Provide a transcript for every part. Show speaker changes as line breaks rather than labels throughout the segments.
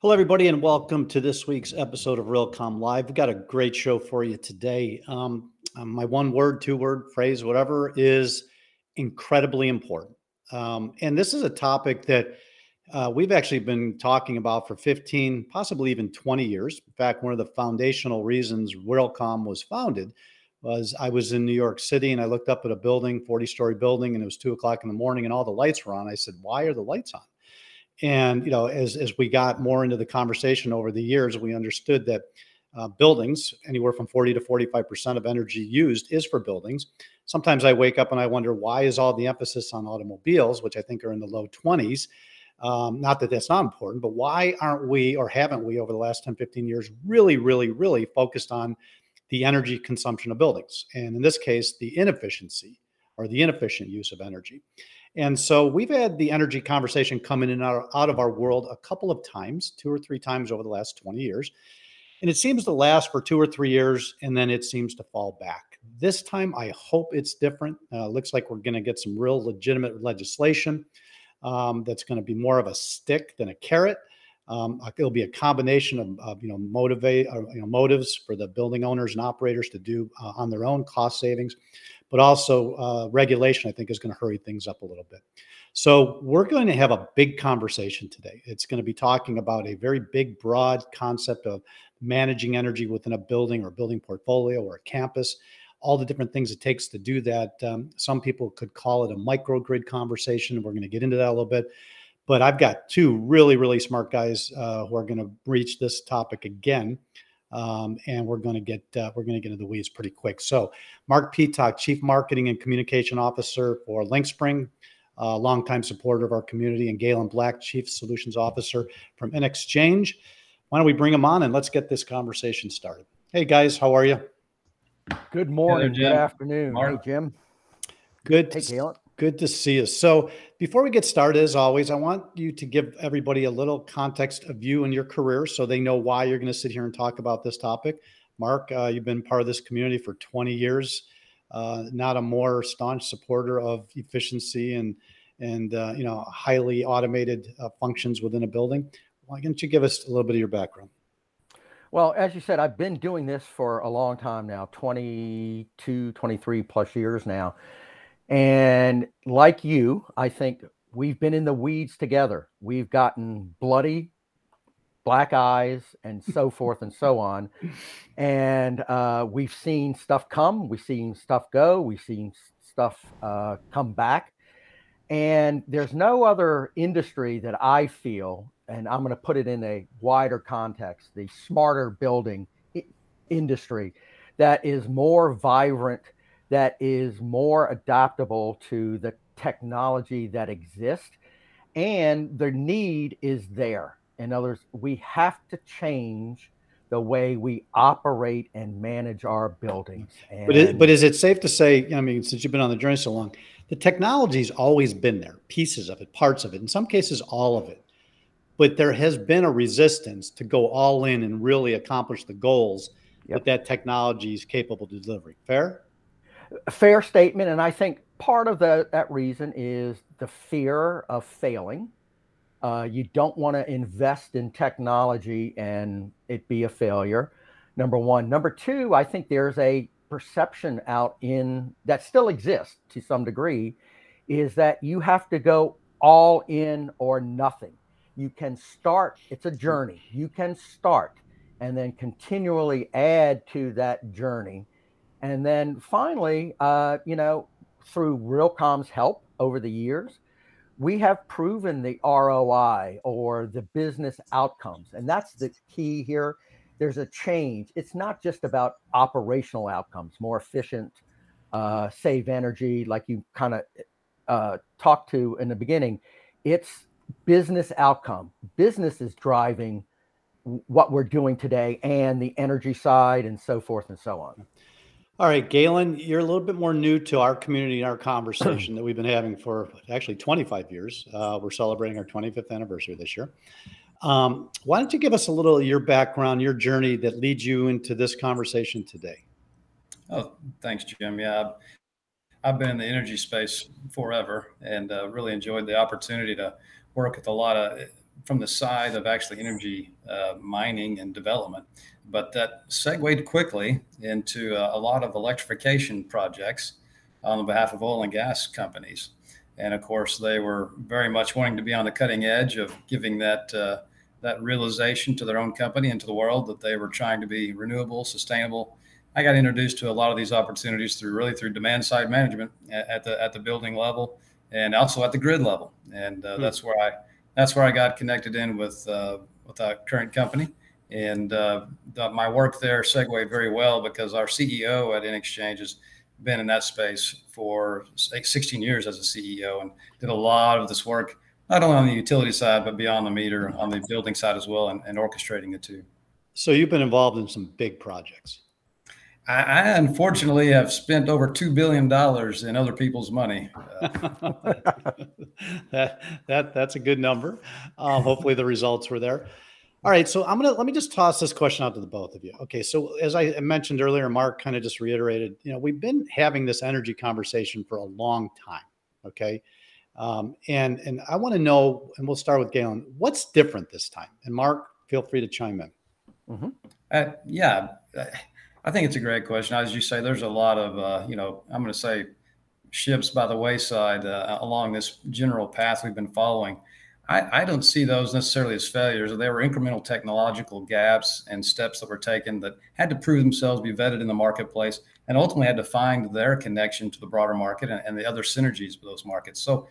Hello, everybody, and welcome to this week's episode of Realcomm Live. We've got a great show for you today. Um, um, my one word, two word phrase, whatever, is incredibly important. Um, and this is a topic that uh, we've actually been talking about for 15, possibly even 20 years. In fact, one of the foundational reasons Realcomm was founded was I was in New York City and I looked up at a building, 40 story building, and it was two o'clock in the morning and all the lights were on. I said, Why are the lights on? And you know, as as we got more into the conversation over the years, we understood that uh, buildings, anywhere from 40 to 45 percent of energy used, is for buildings. Sometimes I wake up and I wonder why is all the emphasis on automobiles, which I think are in the low 20s. Um, not that that's not important, but why aren't we or haven't we over the last 10, 15 years really, really, really focused on the energy consumption of buildings? And in this case, the inefficiency or the inefficient use of energy. And so we've had the energy conversation come in and out, out of our world a couple of times, two or three times over the last 20 years. And it seems to last for two or three years and then it seems to fall back. This time, I hope it's different. Uh, looks like we're going to get some real legitimate legislation um, that's going to be more of a stick than a carrot. Um, it'll be a combination of, of you know motivate uh, you know motives for the building owners and operators to do uh, on their own cost savings, but also uh, regulation, I think, is going to hurry things up a little bit. So, we're going to have a big conversation today. It's going to be talking about a very big, broad concept of managing energy within a building or building portfolio or a campus, all the different things it takes to do that. Um, some people could call it a microgrid conversation. We're going to get into that a little bit. But I've got two really, really smart guys uh, who are going to breach this topic again um, and we're going to get uh, we're going to get into the weeds pretty quick. So, Marc Petock, Chief Marketing and Communication Officer for Lynxspring, uh, longtime supporter of our community, and Galyn Black, Chief Solutions Officer from EnXchange. Why don't we bring them on and let's get this conversation started? Hey guys, how are you?
Good morning. Good afternoon. Marc. Hey Jim.
Good. Hey Galyn. Good to see you. So, before we get started, as always, I want you to give everybody a little context of you and your career so they know why you're going to sit here and talk about this topic. Marc, uh, you've been part of this community for 20 years, uh, not a more staunch supporter of efficiency and and uh, you know highly automated uh, functions within a building. Why don't you give us a little bit of your background?
Well, as you said, I've been doing this for a long time now 22, 23 plus years now. And like you, I think we've been in the weeds together. We've gotten bloody, black eyes, and so forth and so on. And uh, we've seen stuff come, we've seen stuff go, we've seen stuff uh, come back. And there's no other industry that I feel, and I'm going to put it in a wider context the smarter building industry that is more vibrant that is more adaptable to the technology that exists and the need is there. In other words we have to change the way we operate and manage our buildings and
but, it, but is it safe to say i mean since you've been on the journey so long the technology's always been there pieces of it parts of it in some cases all of it. But there has been a resistance to go all in and really accomplish the goals yep. that that technology is capable of delivering. Fair
a fair statement. And I think part of the, that reason is the fear of failing. Uh, you don't want to invest in technology and it be a failure. Number one. Number two, I think there's a perception out in that still exists to some degree is that you have to go all in or nothing. You can start, it's a journey. You can start and then continually add to that journey and then finally, uh, you know, through Realcomm's help over the years, we have proven the ROI or the business outcomes. And that's the key here. There's a change. It's not just about operational outcomes, more efficient, uh, save energy, like you kind of uh, talked to in the beginning. It's business outcome. Business is driving what we're doing today and the energy side and so forth and so on.
All right, Galyn, you're a little bit more new to our community and our conversation that we've been having for actually 25 years. Uh, we're celebrating our 25th anniversary this year. Um, why don't you give us a little your background, your journey that leads you into this conversation today?
Oh, thanks, Jim. Yeah, I've been in the energy space forever and uh, really enjoyed the opportunity to work with a lot of from the side of actually energy uh, mining and development, but that segued quickly into uh, a lot of electrification projects on behalf of oil and gas companies. And of course, they were very much wanting to be on the cutting edge of giving that uh, that realization to their own company and to the world that they were trying to be renewable, sustainable. I got introduced to a lot of these opportunities through really through demand side management at the at the building level and also at the grid level. And uh, hmm. that's where I that's where I got connected in with uh, with our current company. And uh, the, my work there segued very well because our CEO at EnXchange has been in that space for 16 years as a CEO and did a lot of this work not only on the utility side, but beyond the meter on the building side as well and, and orchestrating it too.
So you've been involved in some big projects.
I, I unfortunately have spent over $2 billion in other people's money.
that, that, that's a good number. Uh, hopefully the results were there. All right, so I'm gonna let me just toss this question out to the both of you. Okay, so as I mentioned earlier, Marc kind of just reiterated, you know, we've been having this energy conversation for a long time. Okay, um, and and I want to know, and we'll start with Galyn. What's different this time? And Marc, feel free to chime in.
Mm-hmm. Uh, yeah, I think it's a great question. As you say, there's a lot of uh, you know, I'm going to say ships by the wayside uh, along this general path we've been following. I, I, don't see those necessarily as failures. They were incremental technological gaps and steps that were taken that had to prove themselves, be vetted in the marketplace, and ultimately had to find their connection to the broader market and, and the other synergies with those markets. So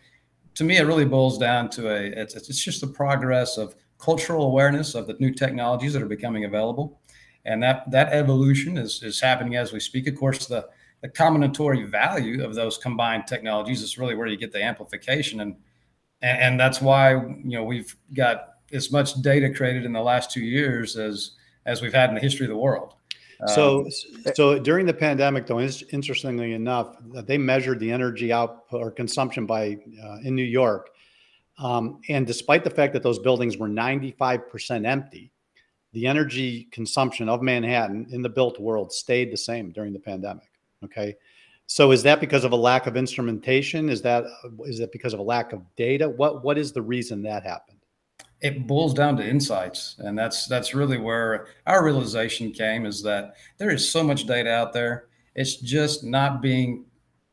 to me, it really boils down to a it's, it's just the progress of cultural awareness of the new technologies that are becoming available, and that that evolution is is happening as we speak. Of course, the the combinatory value of those combined technologies is really where you get the amplification, and and that's why you know we've got as much data created in the last two years as as we've had in the history of the world.
So, um, so during the pandemic, though, interestingly enough, they measured the energy output or consumption by uh, in New York, um, and despite the fact that those buildings were 95% empty, the energy consumption of Manhattan in the built world stayed the same during the pandemic. Okay, so is that because of a lack of instrumentation? Is that is that because of a lack of data? What what is the reason that happened?
it boils down to insights and that's that's really where our realization came is that there is so much data out there it's just not being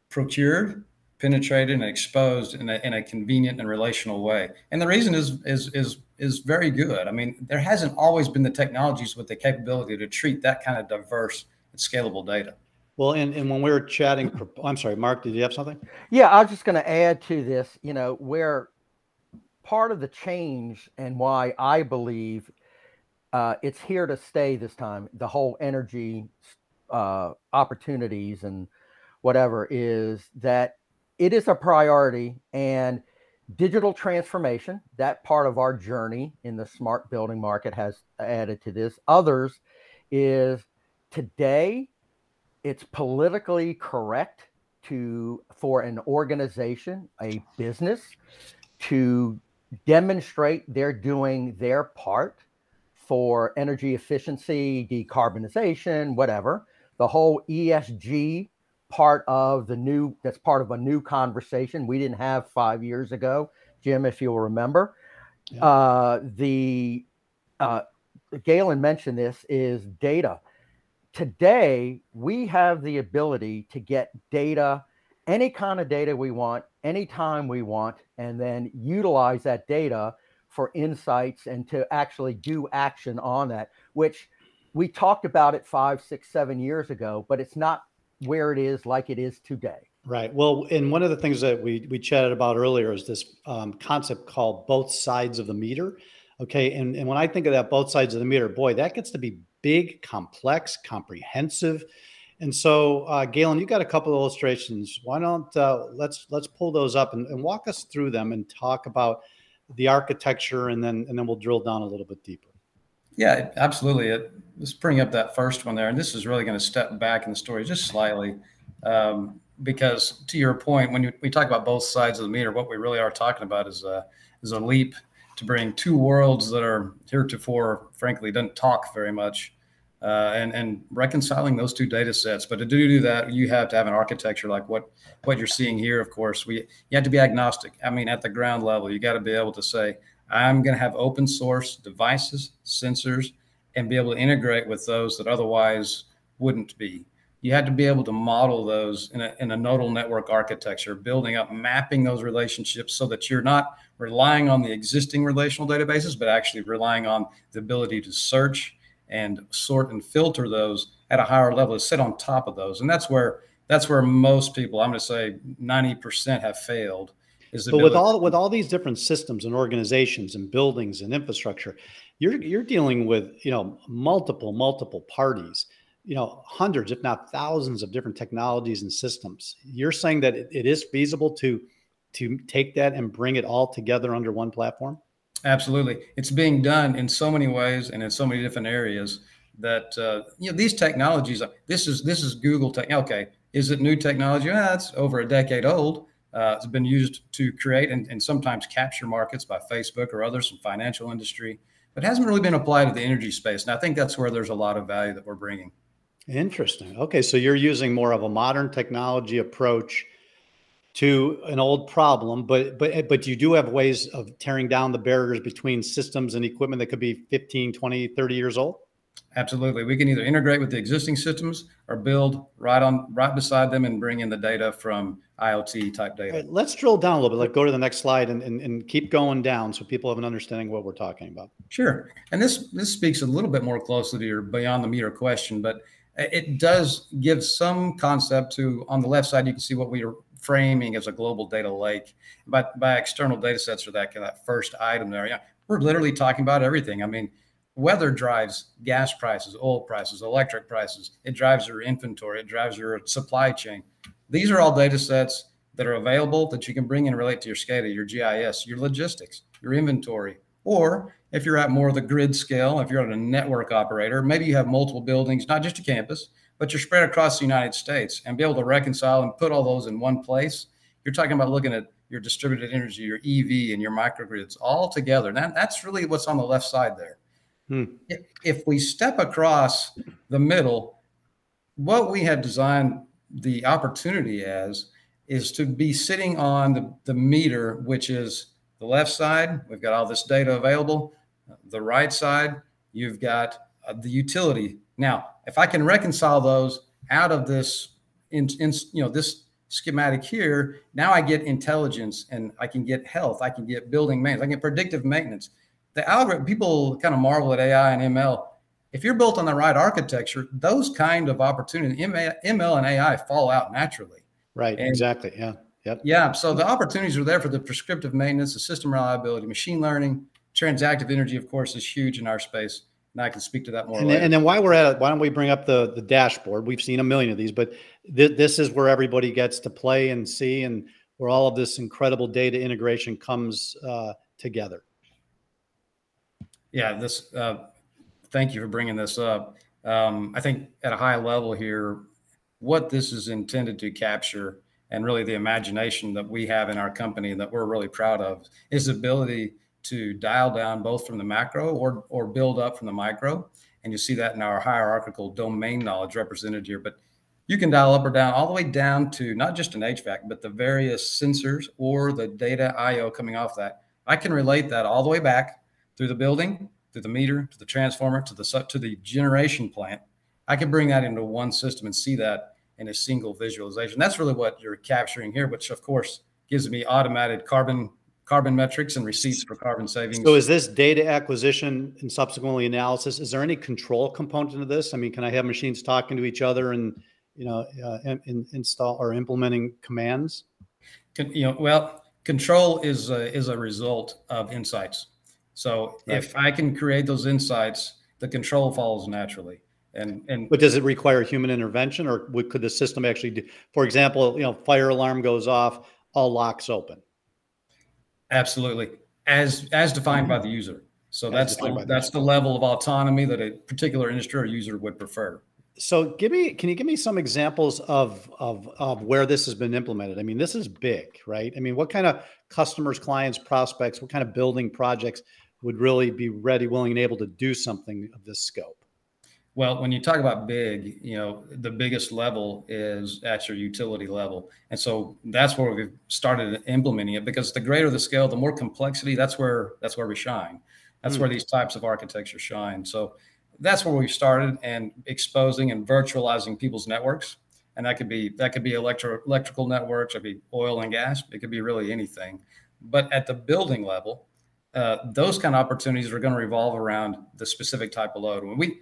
procured penetrated and exposed in a, in a convenient and relational way and the reason is is is is very good i mean there hasn't always been the technologies with the capability to treat that kind of diverse and scalable data
well, and, and when we were chatting, I'm sorry, Marc, did you have something?
Yeah, I was just going to add to this, you know, where part of the change and why I believe uh, it's here to stay this time. The whole energy uh, opportunities and whatever is that it is a priority and digital transformation that part of our journey in the smart building market has added to this others is today it's politically correct to for an organization a business to demonstrate they're doing their part for energy efficiency, decarbonization, whatever. The whole ESG part of the new that's part of a new conversation we didn't have five years ago, Jim, if you'll remember. Yeah. Uh, the uh, Galyn mentioned this is data. Today, we have the ability to get data, any kind of data we want, anytime we want and then utilize that data for insights and to actually do action on that which we talked about it five six seven years ago but it's not where it is like it is today.
Right. Well and one of the things that we we chatted about earlier is this um, concept called both sides of the meter. Okay and, and when i think of that both sides of the meter boy that gets to be big complex comprehensive and so, uh, Galyn, you got a couple of illustrations. Why don't uh, let's let's pull those up and, and, walk us through them and talk about the architecture, and then and then we'll drill down a little bit deeper.
Yeah, absolutely. It, let's bring up that first one there, and this is really going to step back in the story just slightly, um, because to your point, when you, we talk about both sides of the meter, what we really are talking about is a is a leap to bring two worlds that are heretofore, frankly, doesn't talk very much uh, and and reconciling those two data sets. But to do, do that, you have to have an architecture like what what you're seeing here. Of course, we you have to be agnostic. I mean, at the ground level, you got to be able to say, I'm going to have open source devices, sensors, and be able to integrate with those that otherwise wouldn't be. You had to be able to model those in a, in a nodal network architecture, building up, mapping those relationships so that you're not relying on the existing relational databases, but actually relying on the ability to search and sort and filter those at a higher level to sit on top of those. And that's where that's where most people, I'm going to say 90% have failed.
Is but with all with all these different systems and organizations and buildings and infrastructure, you're you're dealing with you know multiple multiple parties, you know hundreds if not thousands of different technologies and systems. You're saying that it, it is feasible to to take that and bring it all together under one platform?
Absolutely, it's being done in so many ways and in so many different areas that uh, you know these technologies. This is this is Google tech. Okay, is it new technology? Well, it's over a decade old. Uh, it's been used to create and, and sometimes capture markets by Facebook or others in financial industry, but hasn't really been applied to the energy space. And I think that's where there's a lot of value that we're bringing.
Interesting. Okay, so you're using more of a modern technology approach to an old problem, but but but you do have ways of tearing down the barriers between systems and equipment that could be 15, 20, 30 years old?
Absolutely. We can either integrate with the existing systems or build right on right beside them and bring in the data from IoT type data. Right,
let's drill down a little bit. Like go to the next slide and, and, and keep going down so people have an understanding what we're talking about.
Sure. And this this speaks a little bit more closely to your beyond the meter question, but it does give some concept to on the left side you can see what we are framing as a global data lake. But by external data sets or that that first item there, yeah, we're literally talking about everything. I mean, weather drives gas prices, oil prices, electric prices. It drives your inventory. It drives your supply chain. These are all data sets that are available that you can bring and relate to your SCADA, your GIS, your logistics, your inventory. Or if you're at more of the grid scale, if you're at a network operator, maybe you have multiple buildings, not just a campus, but you're spread across the United States and be able to reconcile and put all those in one place. You're talking about looking at your distributed energy, your EV, and your microgrids all together. And that, that's really what's on the left side there. Hmm. If, if we step across the middle, what we have designed the opportunity as is to be sitting on the, the meter, which is the left side. We've got all this data available. The right side, you've got uh, the utility. Now, if I can reconcile those out of this, in, in you know, this schematic here, now I get intelligence and I can get health. I can get building maintenance. I can get predictive maintenance the algorithm, people kind of marvel at AI and ML. If you're built on the right architecture, those kind of opportunities, ML and AI fall out naturally.
Right. And, exactly. Yeah. Yep.
Yeah. So the opportunities are there for the prescriptive maintenance, the system reliability, machine learning, transactive energy, of course, is huge in our space. And I can speak to that more.
And then, and then while we're at it, why don't we bring up the the dashboard? We've seen a million of these, but th- this is where everybody gets to play and see, and where all of this incredible data integration comes uh, together.
Yeah, this. Uh, thank you for bringing this up. Um, I think at a high level here, what this is intended to capture, and really the imagination that we have in our company that we're really proud of, is the ability to dial down both from the macro or or build up from the micro. And you see that in our hierarchical domain knowledge represented here. But you can dial up or down all the way down to not just an HVAC, but the various sensors or the data IO coming off that. I can relate that all the way back through the building, through the meter, to the transformer, to the to the generation plant. I can bring that into one system and see that in a single visualization. That's really what you're capturing here, which of course gives me automated carbon carbon metrics and receipts for carbon savings.
So is this data acquisition and subsequently analysis? Is there any control component to this? I mean, can I have machines talking to each other and you know uh, in, install or implementing commands?
Can, you know, well, control is a, is a result of insights. So right. if I can create those insights, the control follows naturally. And and
but does it require human intervention, or would, could the system actually do? For example, you know, fire alarm goes off, all locks open.
Absolutely, as as defined by the user. So that's the, that's the level of autonomy that a particular industry or user would prefer.
So give me, can you give me some examples of, of, of where this has been implemented? I mean, this is big, right? I mean, what kind of customers, clients, prospects, what kind of building projects would really be ready, willing, and able to do something of this scope?
Well, when you talk about big, you know, the biggest level is at your utility level. And so that's where we've started implementing it because the greater the scale, the more complexity, that's where that's where we shine. That's mm. where these types of architecture shine. So that's where we started and exposing and virtualizing people's networks. And that could be that could be electro, electrical networks, it could be oil and gas, it could be really anything. But at the building level, uh, those kind of opportunities are going to revolve around the specific type of load. When we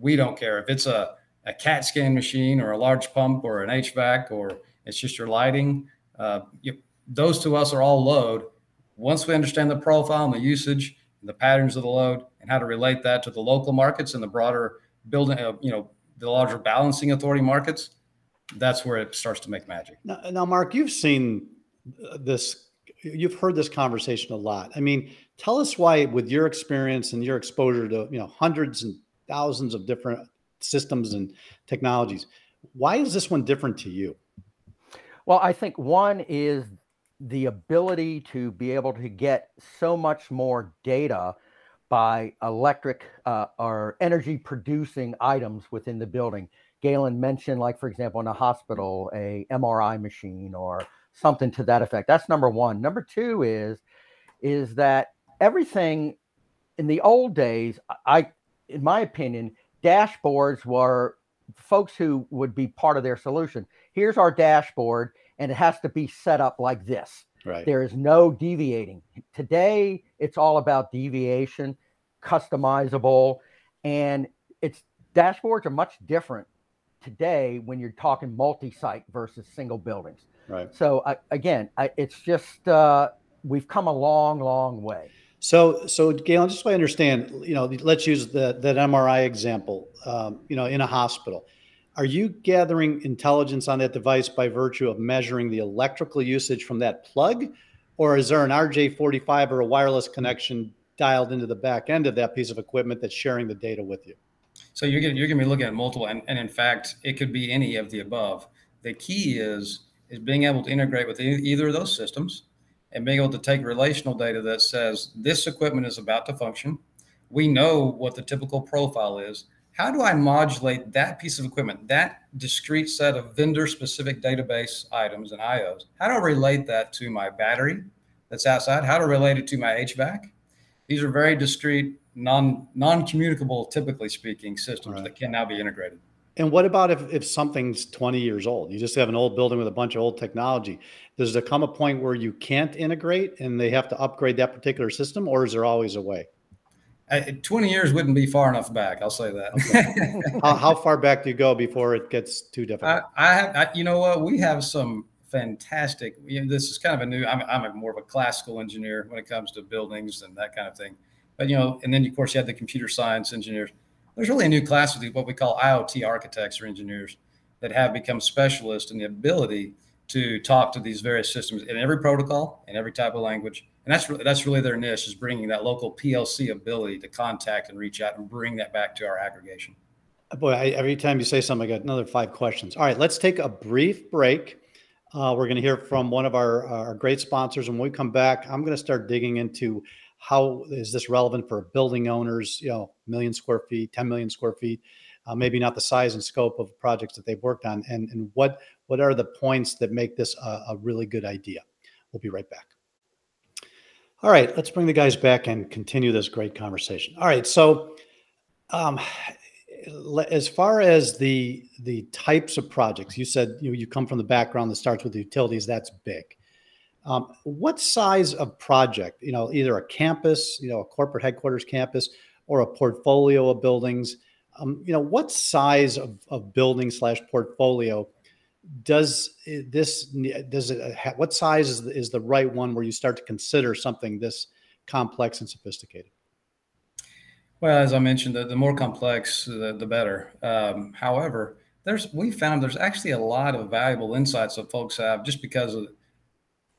we don't care if it's a, a CAT scan machine or a large pump or an HVAC or it's just your lighting. Uh, you, those to us are all load. Once we understand the profile and the usage, and the patterns of the load, and how to relate that to the local markets and the broader building, uh, you know, the larger balancing authority markets, that's where it starts to make magic.
Now, now Marc, you've seen this, you've heard this conversation a lot. I mean, tell us why, with your experience and your exposure to you know hundreds and thousands of different systems and technologies. Why is this one different to you?
Well, I think one is the ability to be able to get so much more data by electric uh, or energy producing items within the building. Galyn mentioned, like, for example, in a hospital, a MRI machine or something to that effect. That's number one. Number two is, is that everything in the old days, I in my opinion, dashboards were folks who would be part of their solution. Here's our dashboard, and it has to be set up like this.
Right.
There is no deviating. Today, it's all about deviation, customizable, and it's dashboards are much different today when you're talking multi-site versus single buildings.
Right.
So uh, again, I, it's just uh, we've come a long, long way.
So, so Galyn, just so I understand, you know, let's use the, that MRI example, um, you know, in a hospital. Are you gathering intelligence on that device by virtue of measuring the electrical usage from that plug? Or is there an RJ45 or a wireless connection dialed into the back end of that piece of equipment that's sharing the data with you?
So you're going you're to be looking at multiple, and, and in fact, it could be any of the above. The key is is being able to integrate with either of those systems and being able to take relational data that says this equipment is about to function. We know what the typical profile is. How do I modulate that piece of equipment, that discrete set of vendor specific database items and IOs? How do I relate that to my battery that's outside? How to relate it to my HVAC? These are very discrete, non non communicable, typically speaking, systems right. that can now be integrated.
And what about if, if something's 20 years old? You just have an old building with a bunch of old technology. Does there come a point where you can't integrate and they have to upgrade that particular system, or is there always a way?
20 years wouldn't be far enough back. I'll say that. Okay.
how, how, far back do you go before it gets too difficult?
I, I have, I, you know what? We have some fantastic. You know, this is kind of a new. I'm, I'm a more of a classical engineer when it comes to buildings and that kind of thing. But you know, and then of course you have the computer science engineers there's really a new class of what we call IoT architects or engineers that have become specialists in the ability to talk to these various systems in every protocol and every type of language. And that's really, that's really their niche is bringing that local PLC ability to contact and reach out and bring that back to our aggregation.
Boy, I, every time you say something, I got another five questions. All right, let's take a brief break. Uh, we're going to hear from one of our, our great sponsors. And when we come back, I'm going to start digging into how is this relevant for building owners you know million square feet 10 million square feet? Uh, maybe not the size and scope of projects that they've worked on and, and what what are the points that make this a, a really good idea? We'll be right back. All right let's bring the guys back and continue this great conversation. All right so um, as far as the the types of projects you said you, you come from the background that starts with utilities that's big um, what size of project, you know, either a campus, you know, a corporate headquarters campus or a portfolio of buildings, um, you know, what size of, of building slash portfolio does this, does it, what size is the, is the right one where you start to consider something this complex and sophisticated?
Well, as I mentioned, the, the more complex, the, the better. Um, however, there's we found there's actually a lot of valuable insights that folks have just because of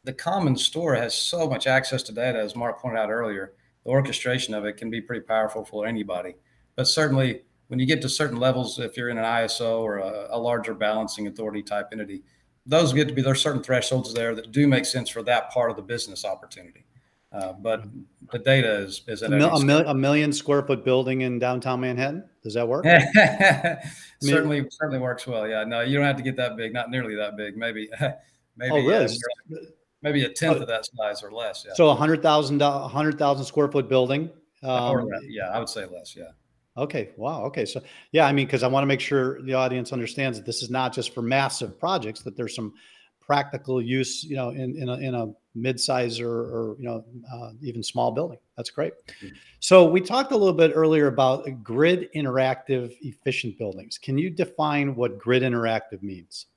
the common store has so much access to data, as Marc pointed out earlier. The orchestration of it can be pretty powerful for anybody. But certainly, when you get to certain levels, if you're in an ISO or a, a larger balancing authority type entity, those get to be there are certain thresholds there that do make sense for that part of the business opportunity. Uh, but the data is is
a, mil, a, mil, a, million square foot building in downtown Manhattan. Does that work?
certainly, certainly works well. Yeah, no, you don't have to get that big. Not nearly that big. Maybe, maybe. Oh, really? Uh, maybe a tenth of that size or less. Yeah.
So a hundred thousand, a hundred thousand square foot building.
Um, yeah, I would say less. Yeah.
Okay. Wow. Okay. So yeah, I mean, because I want to make sure the audience understands that this is not just for massive projects; that there's some practical use, you know, in in a, in a mid-size or, or you know uh, even small building. That's great. Mm-hmm. So we talked a little bit earlier about grid interactive efficient buildings. Can you define what grid interactive means?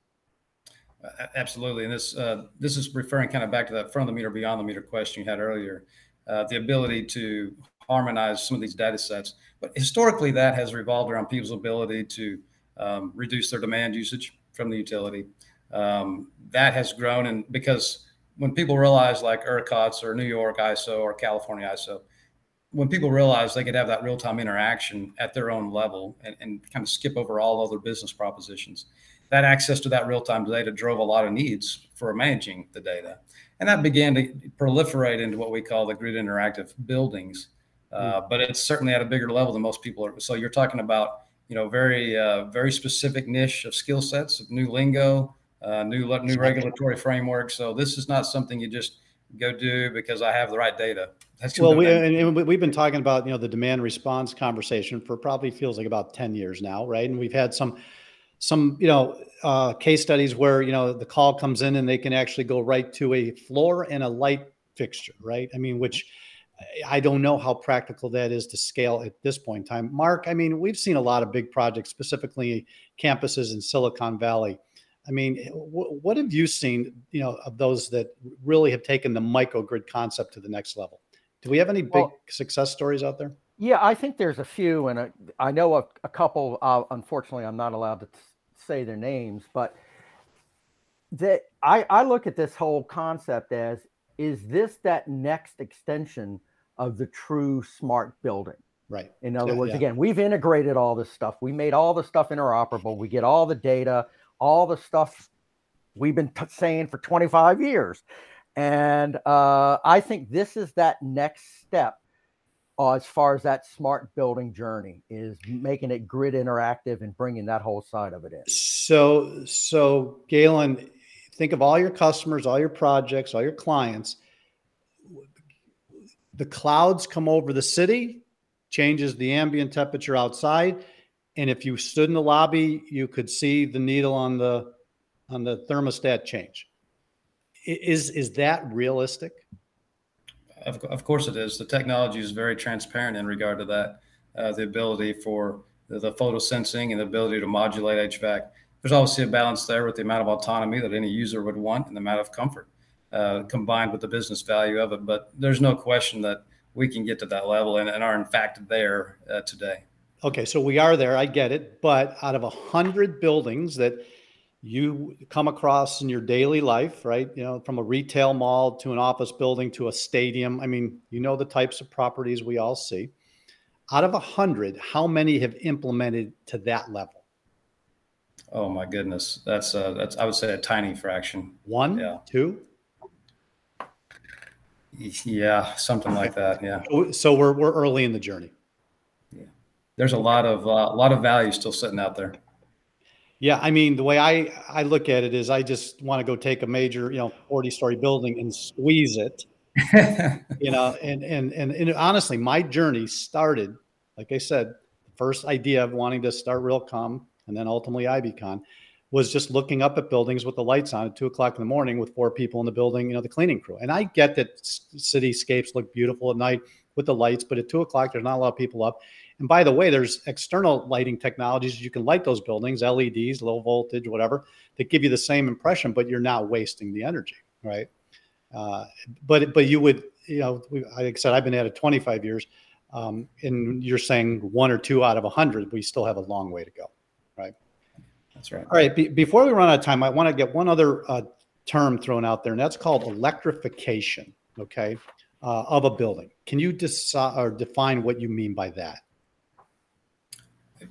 Absolutely, and this uh, this is referring kind of back to that front of the meter, beyond the meter question you had earlier. Uh, the ability to harmonize some of these data sets. But historically, that has revolved around people's ability to um, reduce their demand usage from the utility. Um, that has grown, and because when people realize, like ERCOTS or New York ISO or California ISO, when people realize they could have that real time interaction at their own level and, and kind of skip over all other business propositions, that access to that real time data drove a lot of needs for managing the data. And that began to proliferate into what we call the grid interactive buildings uh, but it's certainly at a bigger level than most people are. So you're talking about, you know, very, uh, very specific niche of skill sets, of new lingo, uh, new new regulatory framework. So this is not something you just go do because I have the right data.
That's well, we, and we've been talking about you know the demand response conversation for probably feels like about ten years now, right? And we've had some some you know uh, case studies where you know the call comes in and they can actually go right to a floor and a light fixture, right? I mean, which I don't know how practical that is to scale at this point in time. Marc, I mean, we've seen a lot of big projects, specifically campuses in Silicon Valley. I mean, what have you seen, you know, of those that really have taken the microgrid concept to the next level? Do we have any big well, success stories out there?
Yeah, I think there's a few, and I know a, a couple. Uh, unfortunately, I'm not allowed to say their names, but that I, I look at this whole concept as is this that next extension of the true smart building?
Right.
In other yeah, words, yeah. again, we've integrated all this stuff. We made all the stuff interoperable. We get all the data, all the stuff we've been t- saying for 25 years. And uh, I think this is that next step uh, as far as that smart building journey is making it grid interactive and bringing that whole side of it in.
So, so Galyn, think of all your customers, all your projects, all your clients. The clouds come over the city, changes the ambient temperature outside, and if you stood in the lobby, you could see the needle on the on the thermostat change. Is is that realistic?
Of, of course it is. The technology is very transparent in regard to that. Uh, the ability for the, the photo sensing and the ability to modulate HVAC there's obviously a balance there with the amount of autonomy that any user would want and the amount of comfort uh, combined with the business value of it. But there's no question that we can get to that level and, and are in fact there uh, today.
Okay, so we are there. I get it. But out of a hundred buildings that you come across in your daily life, right? You know, from a retail mall to an office building to a stadium. I mean, you know the types of properties we all see. Out of a hundred, how many have implemented to that level?
Oh my goodness, that's uh, that's I would say a tiny fraction.
One, yeah, two.
Yeah, something like that. Yeah.
So we're we're early in the journey.
Yeah, there's a lot of uh, a lot of value still sitting out there.
Yeah, I mean the way I I look at it is I just want to go take a major you know 40 story building and squeeze it. you know, and, and and and honestly, my journey started, like I said, the first idea of wanting to start Realcomm and then ultimately IBCon, was just looking up at buildings with the lights on at two o'clock in the morning with four people in the building, you know, the cleaning crew. And I get that cityscapes look beautiful at night with the lights, but at two o'clock, there's not a lot of people up. And by the way, there's external lighting technologies. You can light those buildings, LEDs, low voltage, whatever, that give you the same impression, but you're not wasting the energy, right? Uh, but but you would, you know, like I said, I've been at it 25 years, um, and you're saying one or two out of a hundred, we still have a long way to go right?
That's right.
All right. Be- before we run out of time, I want to get one other uh, term thrown out there, and that's called electrification. Okay, uh, of a building. Can you decide or define what you mean by that?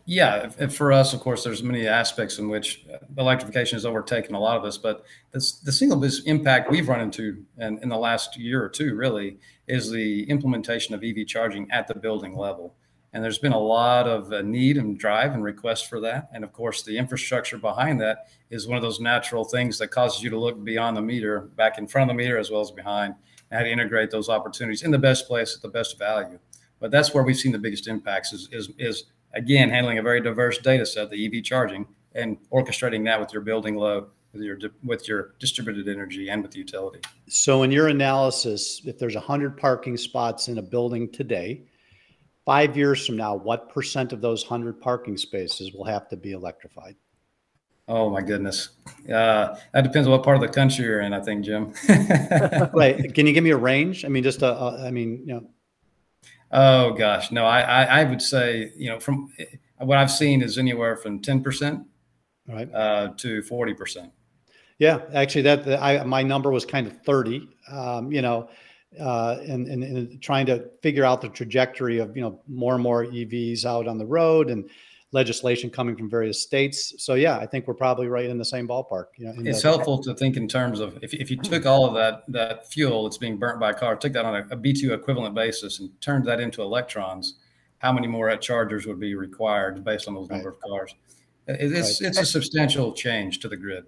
yeah, and for us, of course, there's many aspects in which uh, electrification has overtaken a lot of us. But this, the single biggest impact we've run into in, in the last year or two, really, is the implementation of EV charging at the building level. And there's been a lot of uh, need and drive and request for that. And of course, the infrastructure behind that is one of those natural things that causes you to look beyond the meter, back in front of the meter as well as behind, and how to integrate those opportunities in the best place at the best value. But that's where we've seen the biggest impacts is, is, is again, handling a very diverse data set, the EV charging, and orchestrating that with your building load, with your with your distributed energy, and with the utility.
So, in your analysis, if there's 100 parking spots in a building today, five years from now, what percent of those 100 parking spaces will have to be electrified?
Oh my goodness, uh, that depends on what part of the country you're in. I think, Jim.
right? Can you give me a range? I mean, just a, a I mean, you know
Oh gosh, no. I, I, I would say you know from what I've seen is anywhere from ten percent
right
uh, to forty percent.
Yeah, actually, that I my number was kind of thirty. Um, you know, uh, and, and, and trying to figure out the trajectory of you know more and more EVs out on the road and legislation coming from various states. So yeah, I think we're probably right in the same ballpark. You know,
it's the- helpful to think in terms of if, if you took all of that that fuel that's being burnt by a car, took that on a a BTU equivalent basis and turned that into electrons, how many more chargers would be required based on those number right. of cars? It's right. it's a substantial change to the grid.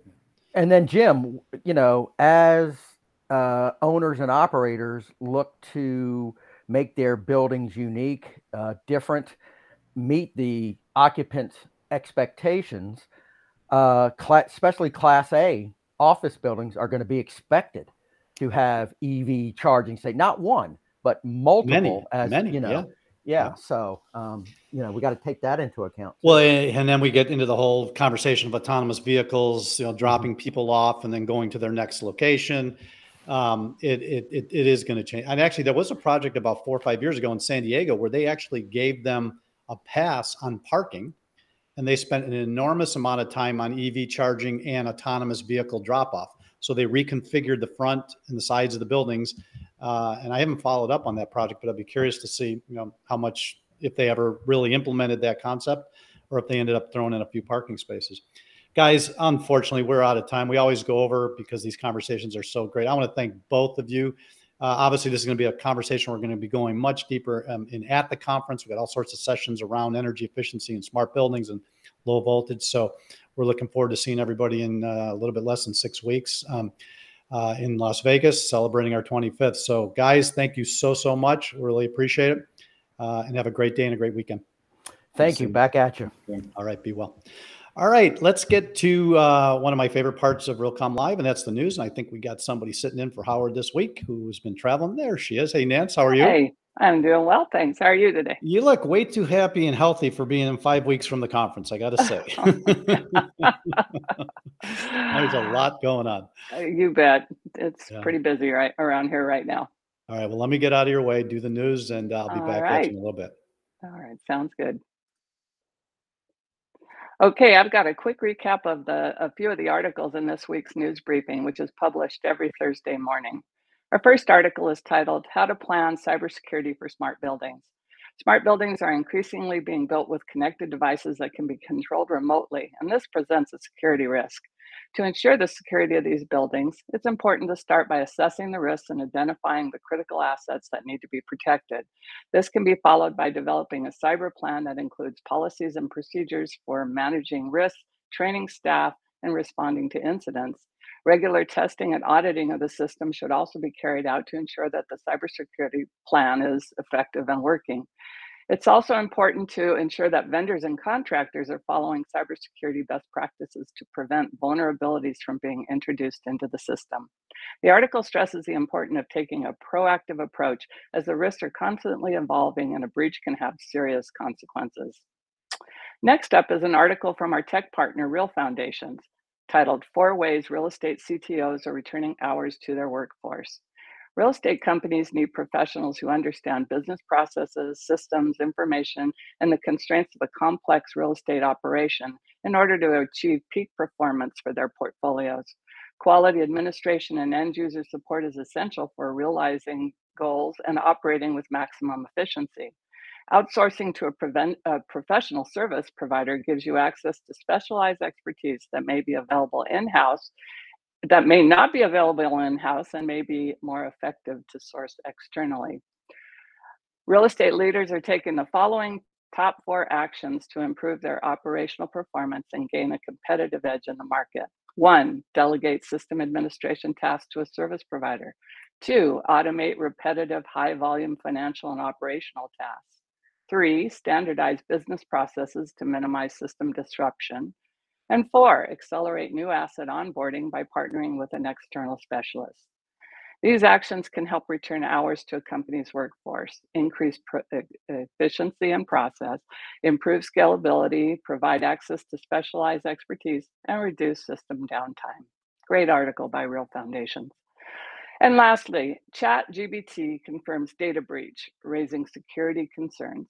And then Jim, you know, as uh, owners and operators look to make their buildings unique, uh, different, meet the occupants' expectations, uh, especially Class A office buildings are going to be expected to have EV charging say not one, but multiple.
Many,
as
many,
you know,
yeah.
Yeah, yeah. so um, you know we got to take that into account.
Well, and then we get into the whole conversation of autonomous vehicles, you know, dropping mm-hmm. people off and then going to their next location. Um, it, it, it, it is going to change. And actually, there was a project about four or five years ago in San Diego where they actually gave them a pass on parking and they spent an enormous amount of time on EV charging and autonomous vehicle drop off. So they reconfigured the front and the sides of the buildings. Uh, and I haven't followed up on that project, but I'd be curious to see, you know, how much if they ever really implemented that concept or if they ended up throwing in a few parking spaces. Guys, unfortunately, we're out of time. We always go over because these conversations are so great. I want to thank both of you. Uh, obviously, this is going to be a conversation we're going to be going much deeper um, in at the conference. We've got all sorts of sessions around energy efficiency and smart buildings and low voltage. So we're looking forward to seeing everybody in uh, a little bit less than six weeks um, uh, in Las Vegas, celebrating our 25th. So, guys, thank you so so much. We really appreciate it, uh, and have a great day and a great weekend.
Thank you. Back at you.
All right. Be well. All right, let's get to uh, one of my favorite parts of Realcomm Live, and that's the news. And I think we got somebody sitting in for Howard this week who's been traveling. There she is. Hey, Nance, how are you?
Hey, I'm doing well, thanks. How are you today?
You look way too happy and healthy for being in five weeks from the conference. I got to say, there's a lot going on.
Uh, you bet. It's yeah. pretty busy right around here right now.
All right. Well, let me get out of your way, do the news, and I'll be All back right. in a little bit.
All right. Sounds good. Okay, I've got a quick recap of the a few of the articles in this week's news briefing, which is published every Thursday morning. Our first article is titled How to Plan Cybersecurity for Smart Buildings. Smart buildings are increasingly being built with connected devices that can be controlled remotely, and this presents a security risk. To ensure the security of these buildings, it's important to start by assessing the risks and identifying the critical assets that need to be protected. This can be followed by developing a cyber plan that includes policies and procedures for managing risks, training staff, and responding to incidents. Regular testing and auditing of the system should also be carried out to ensure that the cybersecurity plan is effective and working. It's also important to ensure that vendors and contractors are following cybersecurity best practices to prevent vulnerabilities from being introduced into the system. The article stresses the importance of taking a proactive approach as the risks are constantly evolving and a breach can have serious consequences. Next up is an article from our tech partner, Real Foundations, titled Four Ways Real Estate CTOs Are Returning Hours to Their Workforce. Real estate companies need professionals who understand business processes, systems, information, and the constraints of a complex real estate operation in order to achieve peak performance for their portfolios. Quality administration and end user support is essential for realizing goals and operating with maximum efficiency. Outsourcing to a, prevent, a professional service provider gives you access to specialized expertise that may be available in house, that may not be available in house, and may be more effective to source externally. Real estate leaders are taking the following top four actions to improve their operational performance and gain a competitive edge in the market. One, delegate system administration tasks to a service provider. Two, automate repetitive high volume financial and operational tasks. Three, standardize business processes to minimize system disruption. And four, accelerate new asset onboarding by partnering with an external specialist. These actions can help return hours to a company's workforce, increase efficiency and process, improve scalability, provide access to specialized expertise, and reduce system downtime. Great article by Real Foundations. And lastly, ChatGPT confirms data breach, raising security concerns.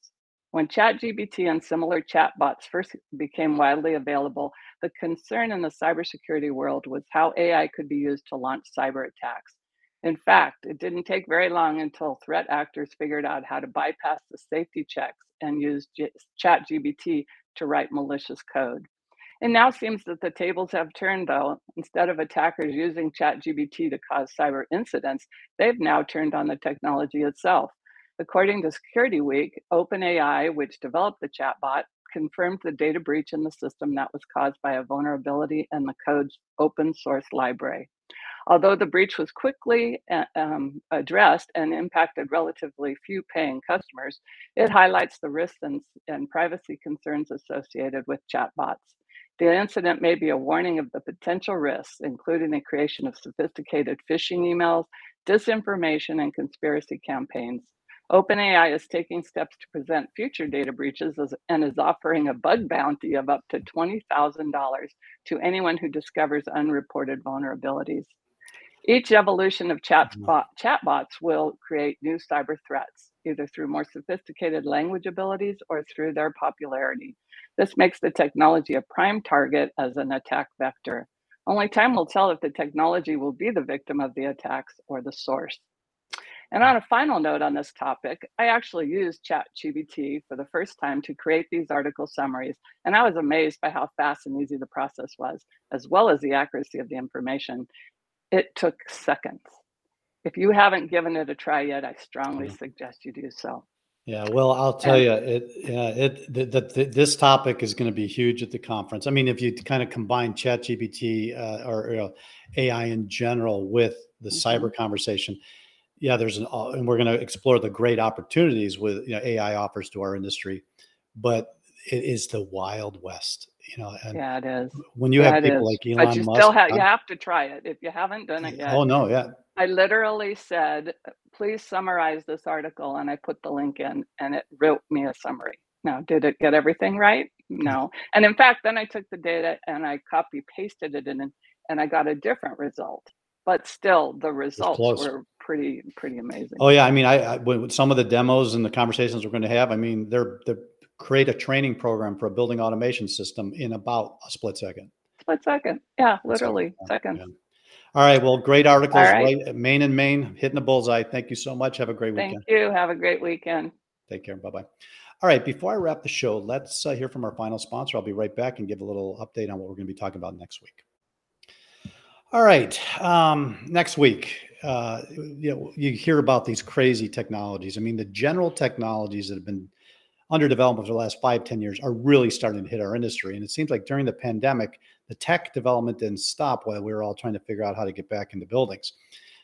When ChatGPT and similar chatbots first became widely available, the concern in the cybersecurity world was how AI could be used to launch cyber attacks. In fact, it didn't take very long until threat actors figured out how to bypass the safety checks and use ChatGPT to write malicious code. It now seems that the tables have turned, though. Instead of attackers using ChatGPT to cause cyber incidents, they've now turned on the technology itself. According to Security Week, OpenAI, which developed the chatbot, confirmed the data breach in the system that was caused by a vulnerability in the code's open source library. Although the breach was quickly uh, um, addressed and impacted relatively few paying customers, it highlights the risks and, and privacy concerns associated with chatbots. The incident may be a warning of the potential risks, including the creation of sophisticated phishing emails, disinformation, and conspiracy campaigns. OpenAI is taking steps to prevent future data breaches as, and is offering a bug bounty of up to $20,000 to anyone who discovers unreported vulnerabilities. Each evolution of mm-hmm. chatbot, chatbots will create new cyber threats, either through more sophisticated language abilities or through their popularity. This makes the technology a prime target as an attack vector. Only time will tell if the technology will be the victim of the attacks or the source. And on a final note on this topic, I actually used ChatGPT for the first time to create these article summaries, and I was amazed by how fast and easy the process was, as well as the accuracy of the information. It took seconds. If you haven't given it a try yet, I strongly mm-hmm. suggest you do so.
Yeah, well, I'll tell and, you, it, yeah, it, the, this topic is going to be huge at the conference. I mean, if you kind of combine ChatGPT uh, or you know, AI in general with the mm-hmm. cyber conversation, yeah, there's an, uh, and we're going to explore the great opportunities with you know, AI offers to our industry, but it is the wild west you know and
yeah it is.
when you
yeah,
have people
is.
like elon
but you
Musk,
still have you have to try it if you haven't done it yet.
Oh no yeah.
I literally said please summarize this article and i put the link in and it wrote me a summary. Now did it get everything right? No. And in fact then i took the data and i copy pasted it in and i got a different result. But still the results were pretty pretty amazing
oh yeah i mean i, I with some of the demos and the conversations we're going to have i mean they're they're create a training program for a building automation system in about a split second.
Split second. Yeah, literally second. Yeah.
All right. Well, great articles. Right. right. Main and Main hitting the bullseye. Thank you so much. Have a great
Thank
weekend.
Thank you. Have a great weekend.
Take care. Bye bye. All right. Before I wrap the show, let's uh, hear from our final sponsor. I'll be right back and give a little update on what we're going to be talking about next week. All right. Um, next week, uh, you know, you hear about these crazy technologies. I mean, the general technologies that have been under development for the last five, ten years are really starting to hit our industry. And it seems like during the pandemic, the tech development didn't stop while we were all trying to figure out how to get back into buildings.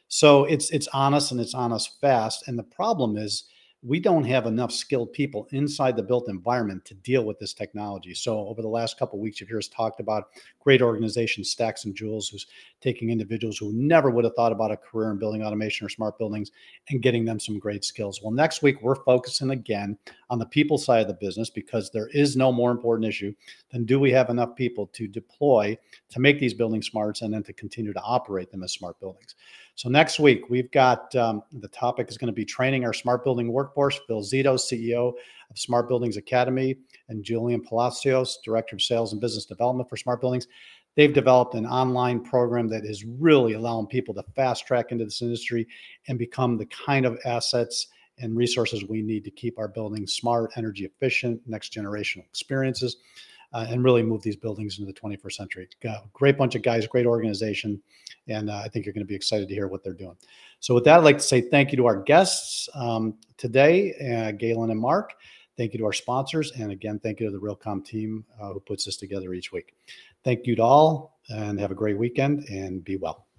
So it's it's on us and it's on us fast. And the problem is we don't have enough skilled people inside the built environment to deal with this technology. So over the last couple of weeks, you've heard us talked about great organization Stacks and Joules, who's taking individuals who never would have thought about a career in building automation or smart buildings and getting them some great skills. Well, next week we're focusing again on the people side of the business because there is no more important issue than do we have enough people to deploy to make these buildings smarts and then to continue to operate them as smart buildings. So next week we've got um, the topic is going to be training our smart building workforce. Phil Zito, CEO of Smart Buildings Academy, and Julian Palacios, Director of Sales and Business Development for Smart Buildings. They've developed an online program that is really allowing people to fast track into this industry and become the kind of assets and resources we need to keep our buildings smart, energy efficient, next generation experiences, uh, and really move these buildings into the 21st century. Great bunch of guys, great organization, and uh, I think you're going to be excited to hear what they're doing. So, with that, I'd like to say thank you to our guests um, today, uh, Galyn and Marc. Thank you to our sponsors, and again, thank you to the Realcomm team uh, who puts this together each week. Thank you to all, and have a great weekend, and be well.